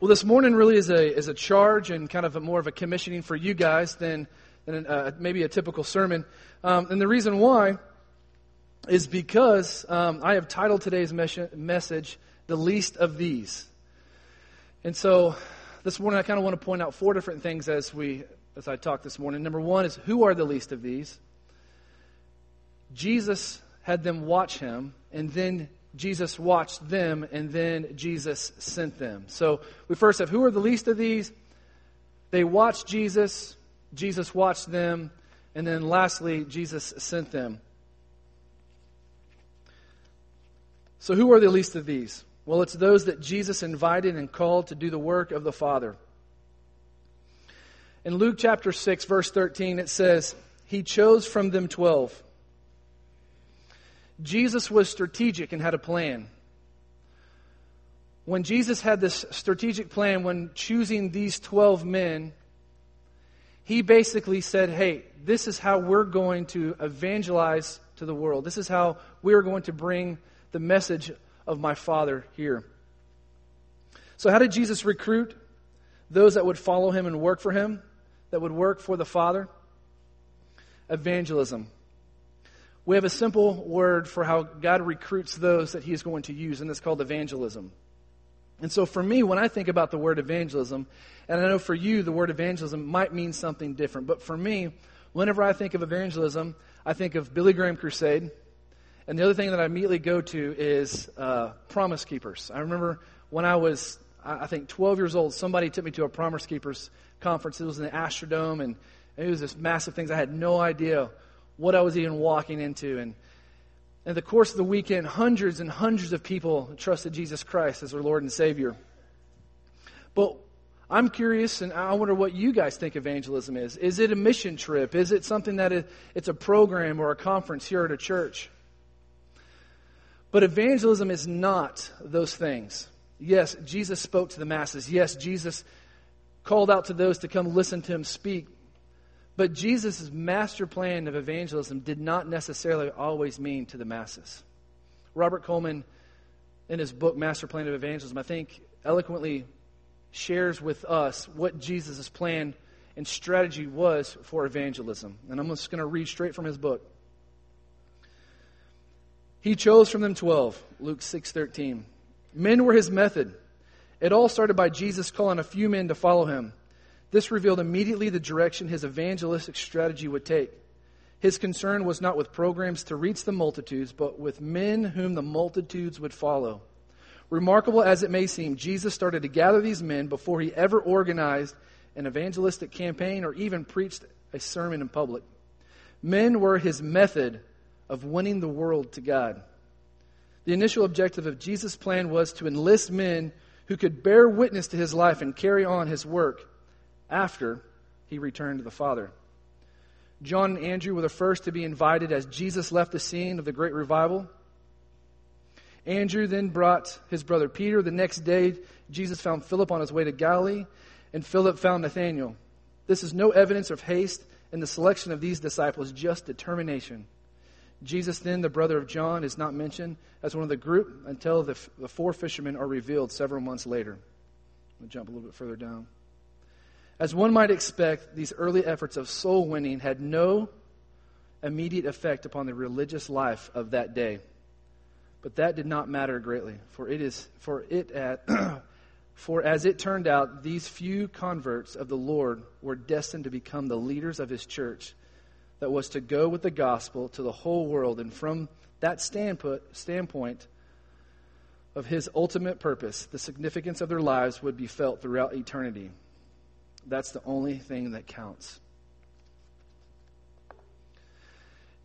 Well, this morning really is a, is a charge and kind of a, more of a commissioning for you guys than, than uh, maybe a typical sermon. Um, and the reason why is because um, I have titled today's mes- message, The Least of These. And so this morning I kind of want to point out four different things as, we, as I talk this morning. Number one is who are the least of these? Jesus had them watch him, and then Jesus watched them, and then Jesus sent them. So we first have who are the least of these? They watched Jesus, Jesus watched them, and then lastly, Jesus sent them. So who are the least of these? Well, it's those that Jesus invited and called to do the work of the Father. In Luke chapter 6, verse 13, it says, He chose from them twelve Jesus was strategic and had a plan. When Jesus had this strategic plan when choosing these 12 men, he basically said, Hey, this is how we're going to evangelize to the world. This is how we're going to bring the message of my Father here. So, how did Jesus recruit those that would follow him and work for him, that would work for the Father? Evangelism we have a simple word for how God recruits those that He is going to use, and it's called evangelism. And so for me, when I think about the word evangelism, and I know for you the word evangelism might mean something different, but for me, whenever I think of evangelism, I think of Billy Graham Crusade. And the other thing that I immediately go to is uh, Promise Keepers. I remember when I was, I think, 12 years old, somebody took me to a Promise Keepers conference. It was in the Astrodome, and it was this massive thing. I had no idea what I was even walking into. And in the course of the weekend, hundreds and hundreds of people trusted Jesus Christ as their Lord and Savior. But I'm curious, and I wonder what you guys think evangelism is. Is it a mission trip? Is it something that is, it's a program or a conference here at a church? But evangelism is not those things. Yes, Jesus spoke to the masses. Yes, Jesus called out to those to come listen to him speak. But Jesus' master plan of evangelism did not necessarily always mean to the masses. Robert Coleman, in his book, Master Plan of Evangelism, I think eloquently shares with us what Jesus' plan and strategy was for evangelism. And I'm just going to read straight from his book. He chose from them 12, Luke 6:13. Men were his method. It all started by Jesus calling a few men to follow him. This revealed immediately the direction his evangelistic strategy would take. His concern was not with programs to reach the multitudes, but with men whom the multitudes would follow. Remarkable as it may seem, Jesus started to gather these men before he ever organized an evangelistic campaign or even preached a sermon in public. Men were his method of winning the world to God. The initial objective of Jesus' plan was to enlist men who could bear witness to his life and carry on his work after he returned to the Father. John and Andrew were the first to be invited as Jesus left the scene of the great revival. Andrew then brought his brother Peter. The next day, Jesus found Philip on his way to Galilee, and Philip found Nathanael. This is no evidence of haste in the selection of these disciples, just determination. Jesus, then, the brother of John, is not mentioned as one of the group until the, the four fishermen are revealed several months later. To jump a little bit further down. As one might expect, these early efforts of soul winning had no immediate effect upon the religious life of that day. But that did not matter greatly, for it is for it at for as it turned out, these few converts of the Lord were destined to become the leaders of his church that was to go with the gospel to the whole world and from that standpoint, standpoint of his ultimate purpose, the significance of their lives would be felt throughout eternity. That's the only thing that counts.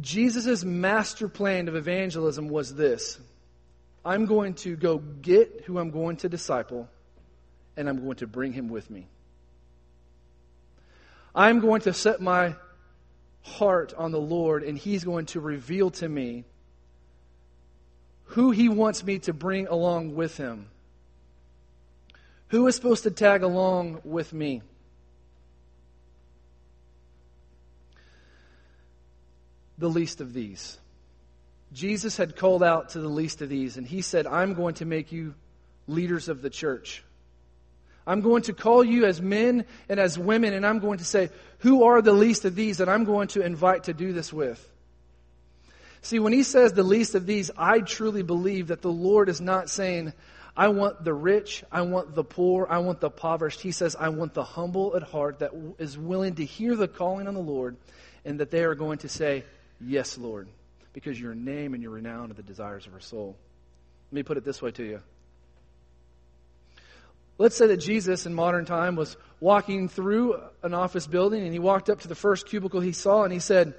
Jesus' master plan of evangelism was this I'm going to go get who I'm going to disciple, and I'm going to bring him with me. I'm going to set my heart on the Lord, and he's going to reveal to me who he wants me to bring along with him. Who is supposed to tag along with me? The least of these. Jesus had called out to the least of these, and he said, I'm going to make you leaders of the church. I'm going to call you as men and as women, and I'm going to say, Who are the least of these that I'm going to invite to do this with? See, when he says the least of these, I truly believe that the Lord is not saying, I want the rich, I want the poor, I want the impoverished. He says, I want the humble at heart that is willing to hear the calling on the Lord and that they are going to say, Yes, Lord, because your name and your renown are the desires of our soul. Let me put it this way to you. Let's say that Jesus in modern time was walking through an office building and he walked up to the first cubicle he saw and he said,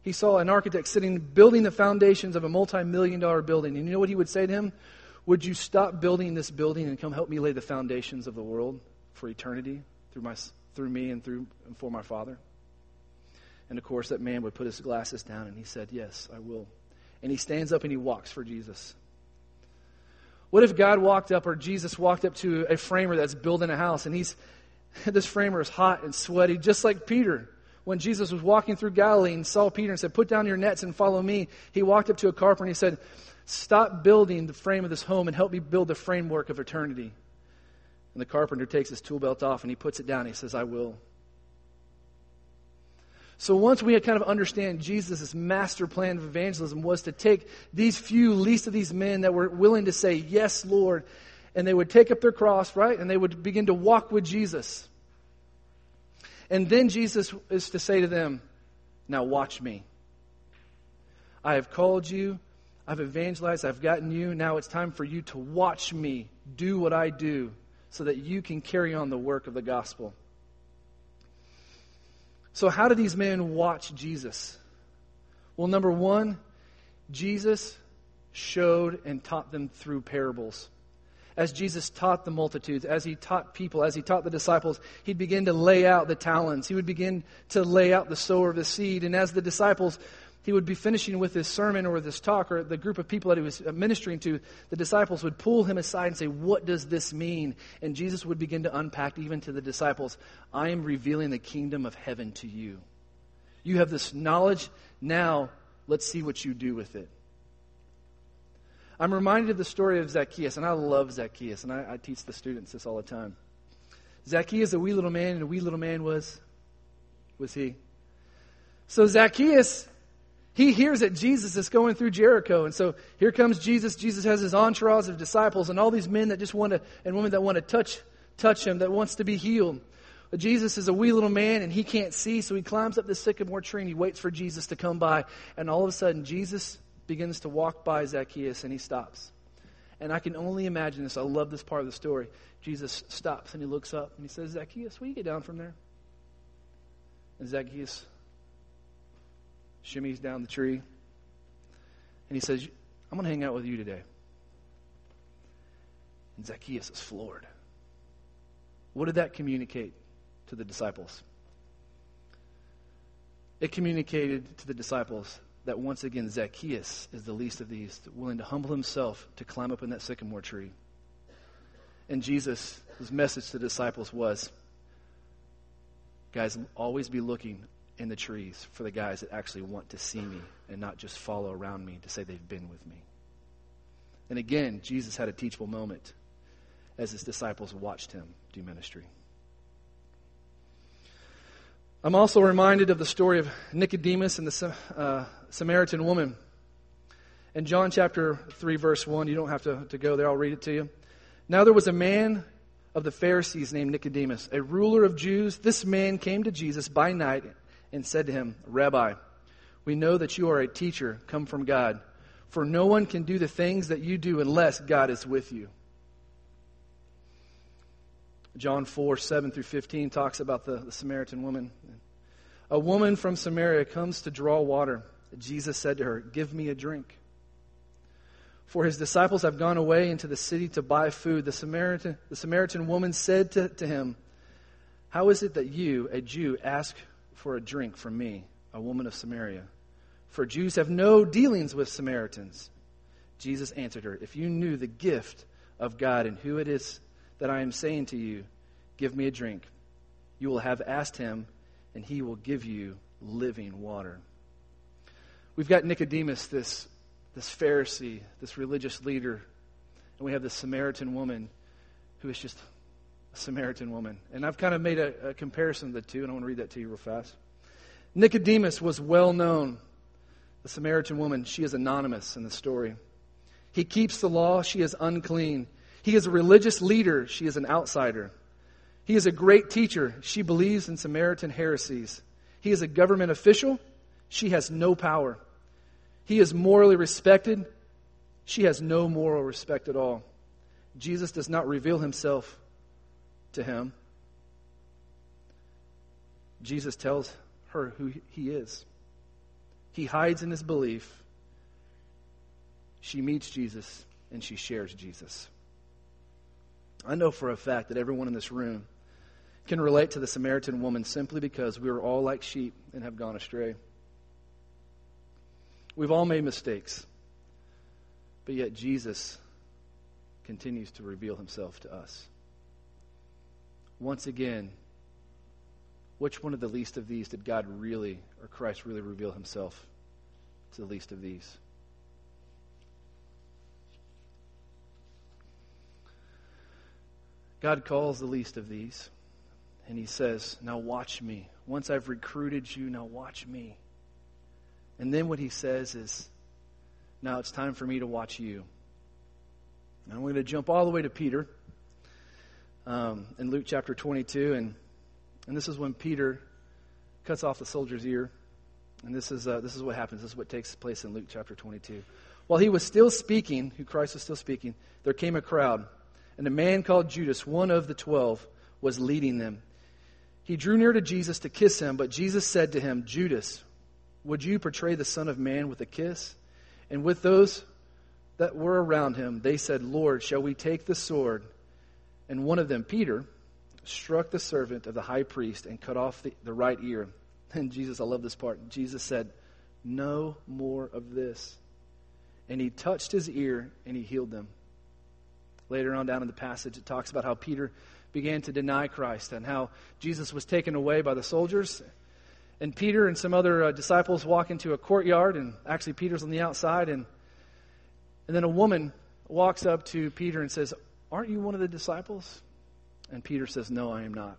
he saw an architect sitting building the foundations of a multi million dollar building. And you know what he would say to him? Would you stop building this building and come help me lay the foundations of the world for eternity through, my, through me and, through, and for my Father? And of course, that man would put his glasses down and he said, Yes, I will. And he stands up and he walks for Jesus. What if God walked up or Jesus walked up to a framer that's building a house and he's this framer is hot and sweaty, just like Peter when Jesus was walking through Galilee and saw Peter and said, Put down your nets and follow me, he walked up to a carpenter and he said, Stop building the frame of this home and help me build the framework of eternity. And the carpenter takes his tool belt off and he puts it down. And he says, I will. So once we kind of understand Jesus' master plan of evangelism was to take these few, least of these men that were willing to say, Yes, Lord, and they would take up their cross, right? And they would begin to walk with Jesus. And then Jesus is to say to them, Now watch me. I have called you, I've evangelized, I've gotten you. Now it's time for you to watch me do what I do so that you can carry on the work of the gospel. So, how do these men watch Jesus? Well, number one, Jesus showed and taught them through parables as Jesus taught the multitudes, as he taught people, as he taught the disciples, he'd begin to lay out the talents. He would begin to lay out the sower of the seed. And as the disciples, he would be finishing with his sermon or this talk, or the group of people that he was ministering to, the disciples would pull him aside and say, What does this mean? And Jesus would begin to unpack even to the disciples, I am revealing the kingdom of heaven to you. You have this knowledge. Now, let's see what you do with it. I'm reminded of the story of Zacchaeus, and I love Zacchaeus, and I, I teach the students this all the time. Zacchaeus, a wee little man, and a wee little man was, was he. So Zacchaeus, he hears that Jesus is going through Jericho, and so here comes Jesus. Jesus has his entourage of disciples, and all these men that just want to, and women that want to touch, touch him, that wants to be healed. But Jesus is a wee little man, and he can't see, so he climbs up the sycamore tree, and he waits for Jesus to come by, and all of a sudden, Jesus begins to walk by Zacchaeus and he stops. And I can only imagine this. I love this part of the story. Jesus stops and he looks up and he says, Zacchaeus, will you get down from there? And Zacchaeus shimmies down the tree and he says, I'm going to hang out with you today. And Zacchaeus is floored. What did that communicate to the disciples? It communicated to the disciples that once again Zacchaeus is the least of these, willing to humble himself to climb up in that sycamore tree. And Jesus' message to the disciples was guys, always be looking in the trees for the guys that actually want to see me and not just follow around me to say they've been with me. And again, Jesus had a teachable moment as his disciples watched him do ministry. I'm also reminded of the story of Nicodemus and the uh, Samaritan woman. In John chapter 3, verse 1, you don't have to, to go there, I'll read it to you. Now there was a man of the Pharisees named Nicodemus, a ruler of Jews. This man came to Jesus by night and said to him, Rabbi, we know that you are a teacher come from God, for no one can do the things that you do unless God is with you. John 4, 7 through 15 talks about the, the Samaritan woman. A woman from Samaria comes to draw water. Jesus said to her, Give me a drink. For his disciples have gone away into the city to buy food. The Samaritan, the Samaritan woman said to, to him, How is it that you, a Jew, ask for a drink from me, a woman of Samaria? For Jews have no dealings with Samaritans. Jesus answered her, If you knew the gift of God and who it is that I am saying to you, Give me a drink. You will have asked him, and he will give you living water. We've got Nicodemus, this, this Pharisee, this religious leader, and we have this Samaritan woman who is just Samaritan woman. And I've kind of made a, a comparison of the two, and I want to read that to you real fast. Nicodemus was well known. The Samaritan woman, she is anonymous in the story. He keeps the law, she is unclean. He is a religious leader, she is an outsider. He is a great teacher, she believes in Samaritan heresies. He is a government official, she has no power. He is morally respected, she has no moral respect at all. Jesus does not reveal himself to him. Jesus tells her who he is. He hides in his belief. She meets Jesus and she shares Jesus. I know for a fact that everyone in this room can relate to the Samaritan woman simply because we are all like sheep and have gone astray. We've all made mistakes, but yet Jesus continues to reveal himself to us. Once again, which one of the least of these did God really, or Christ really reveal himself to the least of these? God calls the least of these, and he says, Now watch me. Once I've recruited you, now watch me. And then what he says is, Now it's time for me to watch you. And we're going to jump all the way to Peter um, in Luke chapter 22. And, and this is when Peter cuts off the soldier's ear. And this is, uh, this is what happens. This is what takes place in Luke chapter 22. While he was still speaking, who Christ was still speaking, there came a crowd. And a man called Judas, one of the twelve, was leading them. He drew near to Jesus to kiss him, but Jesus said to him, Judas, would you portray the Son of Man with a kiss? And with those that were around him, they said, Lord, shall we take the sword? And one of them, Peter, struck the servant of the high priest and cut off the, the right ear. And Jesus, I love this part. Jesus said, No more of this. And he touched his ear and he healed them. Later on down in the passage, it talks about how Peter began to deny Christ and how Jesus was taken away by the soldiers. And Peter and some other uh, disciples walk into a courtyard, and actually, Peter's on the outside, and and then a woman walks up to Peter and says, Aren't you one of the disciples? And Peter says, No, I am not.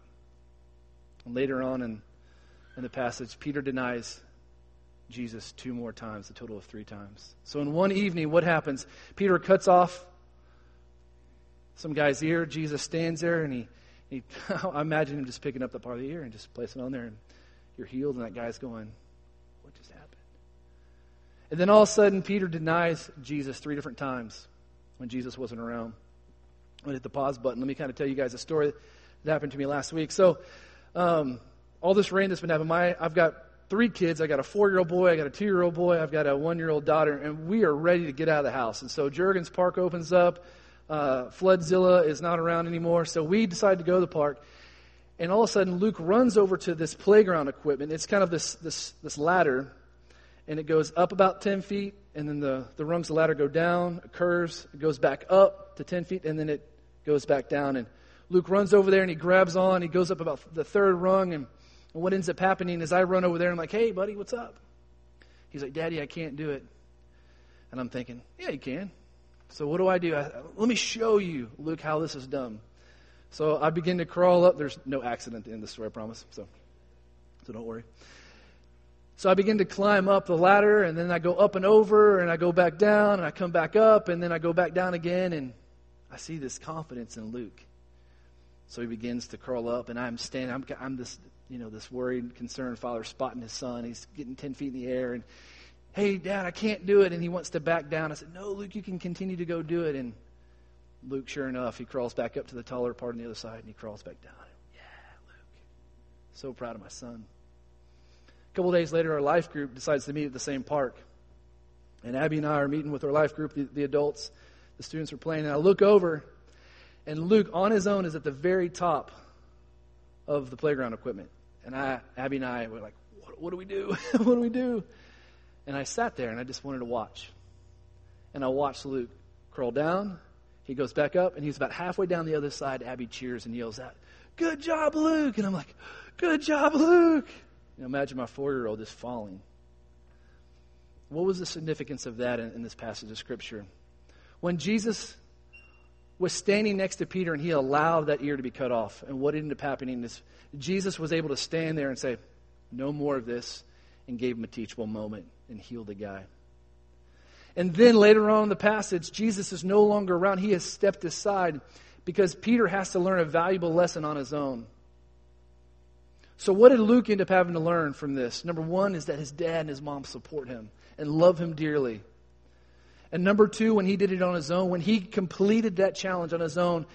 And later on in, in the passage, Peter denies Jesus two more times, a total of three times. So in one evening, what happens? Peter cuts off some guy's ear. Jesus stands there and he, he I imagine him just picking up the part of the ear and just placing it on there and you're healed and that guy's going, What just happened? And then all of a sudden, Peter denies Jesus three different times when Jesus wasn't around. I'm going to hit the pause button. Let me kind of tell you guys a story that happened to me last week. So, um, all this rain that's been happening, my, I've got three kids. I got a four year old boy, I got a two year old boy, I've got a one year old daughter, and we are ready to get out of the house. And so, Jurgens Park opens up. Uh, Floodzilla is not around anymore. So, we decide to go to the park. And all of a sudden, Luke runs over to this playground equipment. It's kind of this, this, this ladder and it goes up about 10 feet, and then the, the rungs of the ladder go down, it curves, it goes back up to 10 feet, and then it goes back down. And Luke runs over there and he grabs on, he goes up about the third rung, and, and what ends up happening is I run over there and I'm like, hey, buddy, what's up? He's like, Daddy, I can't do it. And I'm thinking, yeah, you can. So what do I do? I, let me show you, Luke, how this is done. So I begin to crawl up. There's no accident in this story, I promise. So, so don't worry. So I begin to climb up the ladder, and then I go up and over, and I go back down, and I come back up, and then I go back down again, and I see this confidence in Luke. So he begins to curl up, and I'm standing. I'm, I'm this, you know, this worried, concerned father spotting his son. He's getting ten feet in the air, and hey, Dad, I can't do it, and he wants to back down. I said, No, Luke, you can continue to go do it. And Luke, sure enough, he crawls back up to the taller part on the other side, and he crawls back down. Yeah, Luke. So proud of my son A couple days later, our life group decides to meet at the same park. And Abby and I are meeting with our life group, the, the adults. The students were playing. And I look over, and Luke, on his own, is at the very top of the playground equipment. And I, Abby and I were like, what, what do we do? what do we do? And I sat there and I just wanted to watch. And I watched Luke crawl down. He goes back up, and he's about halfway down the other side. Abby cheers and yells out, Good job, Luke! And I'm like, Good job, Luke! You know, imagine my four year old just falling. What was the significance of that in, in this passage of Scripture? When Jesus was standing next to Peter and he allowed that ear to be cut off. And what ended up happening is Jesus was able to stand there and say, No more of this, and gave him a teachable moment and healed the guy. And then later on in the passage, Jesus is no longer around. He has stepped aside because Peter has to learn a valuable lesson on his own. So, what did Luke end up having to learn from this? Number one is that his dad and his mom support him and love him dearly. And number two, when he did it on his own, when he completed that challenge on his own,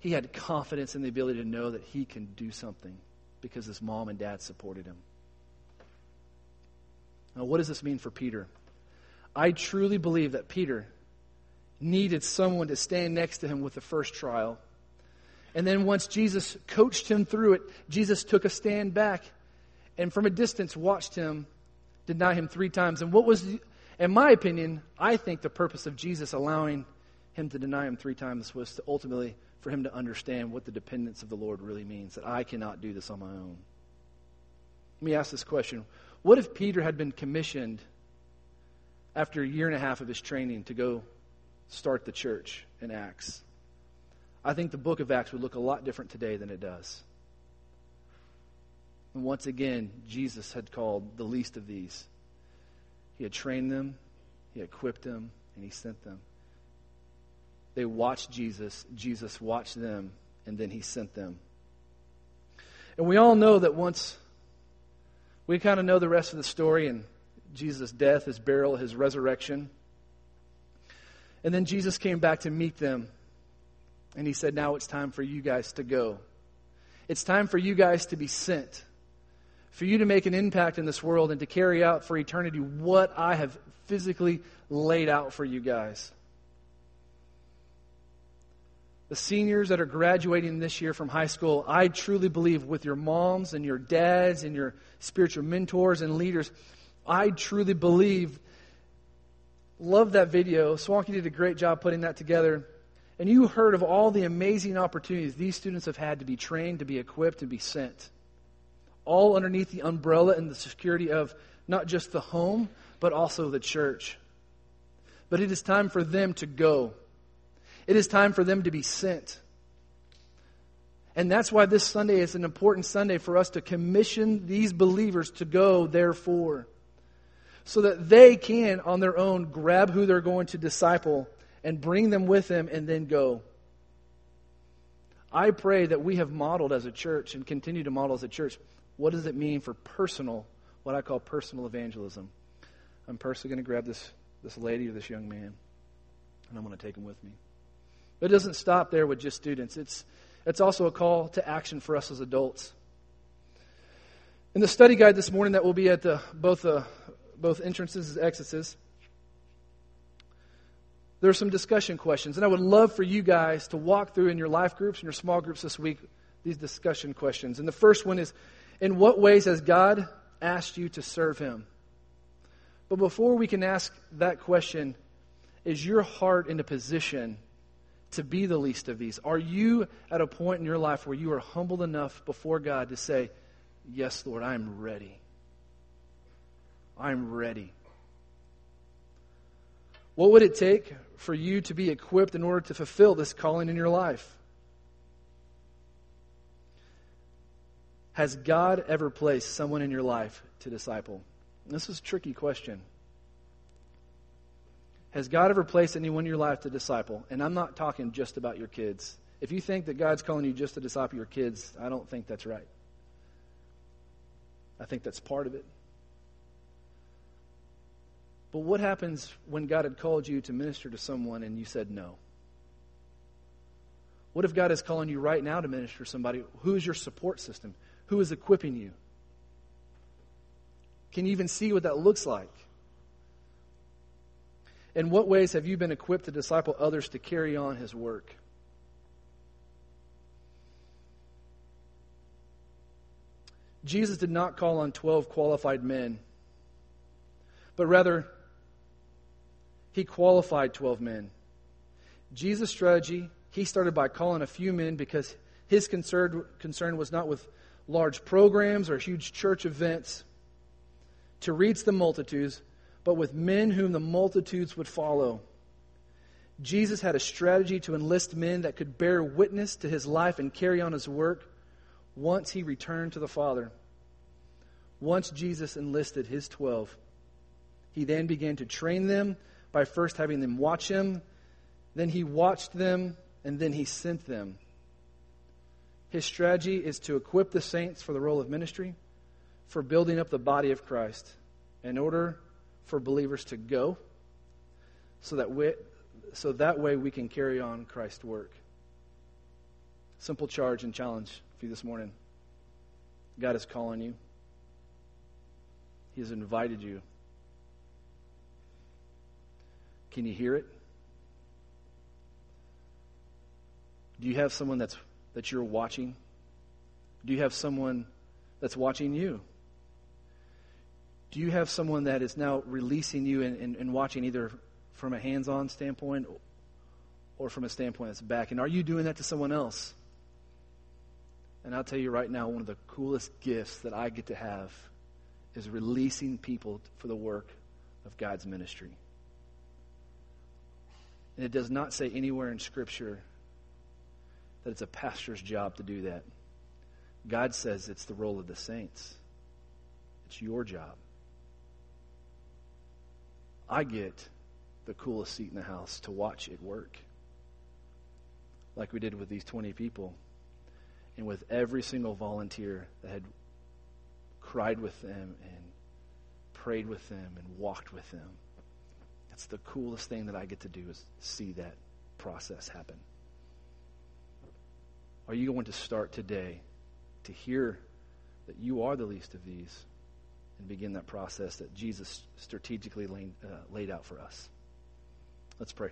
he had confidence in the ability to know that he can do something because his mom and dad supported him. Now, what does this mean for Peter? I truly believe that Peter needed someone to stand next to him with the first trial. And then once Jesus coached him through it, Jesus took a stand back and from a distance watched him deny him three times. And what was in my opinion, I think the purpose of Jesus allowing him to deny him three times was to ultimately for him to understand what the dependence of the Lord really means, that I cannot do this on my own. Let me ask this question What if Peter had been commissioned after a year and a half of his training to go start the church in Acts? I think the book of Acts would look a lot different today than it does. And once again, Jesus had called the least of these he had trained them, He equipped them, and He sent them. They watched Jesus, Jesus watched them, and then He sent them. And we all know that once we kind of know the rest of the story and Jesus' death, His burial, His resurrection. And then Jesus came back to meet them. And he said, Now it's time for you guys to go. It's time for you guys to be sent for you to make an impact in this world and to carry out for eternity what I have physically laid out for you guys. The seniors that are graduating this year from high school, I truly believe with your moms and your dads and your spiritual mentors and leaders, I truly believe. Love that video. Swanky did a great job putting that together. And you heard of all the amazing opportunities these students have had to be trained, to be equipped, to be sent all underneath the umbrella and the security of not just the home, but also the church. But it is time for them to go. It is time for them to be sent. And that's why this Sunday is an important Sunday for us to commission these believers to go, therefore, so that they can, on their own, grab who they're going to disciple and bring them with them and then go. I pray that we have modeled as a church and continue to model as a church what does it mean for personal, what I call personal evangelism? I'm personally going to grab this, this lady or this young man, and I'm going to take him with me. But it doesn't stop there with just students. It's, it's also a call to action for us as adults. In the study guide this morning that will be at the, both, uh, both entrances and exits, there are some discussion questions. And I would love for you guys to walk through in your life groups and your small groups this week these discussion questions. And the first one is in what ways has God asked you to serve Him? But before we can ask that question, is your heart in a position to be the least of these? Are you at a point in your life where you are humbled enough before God to say, Yes, Lord, I'm ready? I'm ready. What would it take for you to be equipped in order to fulfill this calling in your life? Has God ever placed someone in your life to disciple? This is a tricky question. Has God ever placed anyone in your life to disciple? And I'm not talking just about your kids. If you think that God's calling you just to disciple your kids, I don't think that's right. I think that's part of it. But what happens when God had called you to minister to someone and you said no? What if God is calling you right now to minister to somebody? Who's your support system? Who is equipping you? Can you even see what that looks like? In what ways have you been equipped to disciple others to carry on his work? Jesus did not call on 12 qualified men, but rather, he qualified 12 men. Jesus' strategy, he started by calling a few men because his concern, concern was not with large programs or huge church events to reach the multitudes, but with men whom the multitudes would follow. Jesus had a strategy to enlist men that could bear witness to his life and carry on his work once he returned to the Father. Once Jesus enlisted his 12, he then began to train them by first having them watch him, then he watched them, and then he sent them. His strategy is to equip the saints for the role of ministry, for building up the body of Christ, in order for believers to go, so that, we, so that way we can carry on Christ's work. Simple charge and challenge for you this morning. God is calling you. He has invited you. Can you hear it? Do you have someone that's that you're watching? Do you have someone that's watching you? Do you have someone that is now releasing you and, and, and watching either from a hands on standpoint or from a standpoint that's back? And are you doing that to someone else? And I'll tell you right now, one of the coolest gifts that I get to have is releasing people for the work of God's ministry. And it does not say anywhere in Scripture that it's a pastor's job to do that. God says it's the role of the saints, it's your job. I get the coolest seat in the house to watch it work, like we did with these 20 people, and with every single volunteer that had cried with them and prayed with them and walked with them. That's the coolest thing that I get to do is see that process happen. Are you going to start today to hear that you are the least of these and begin that process that Jesus strategically laid, uh, out for us? Let's pray.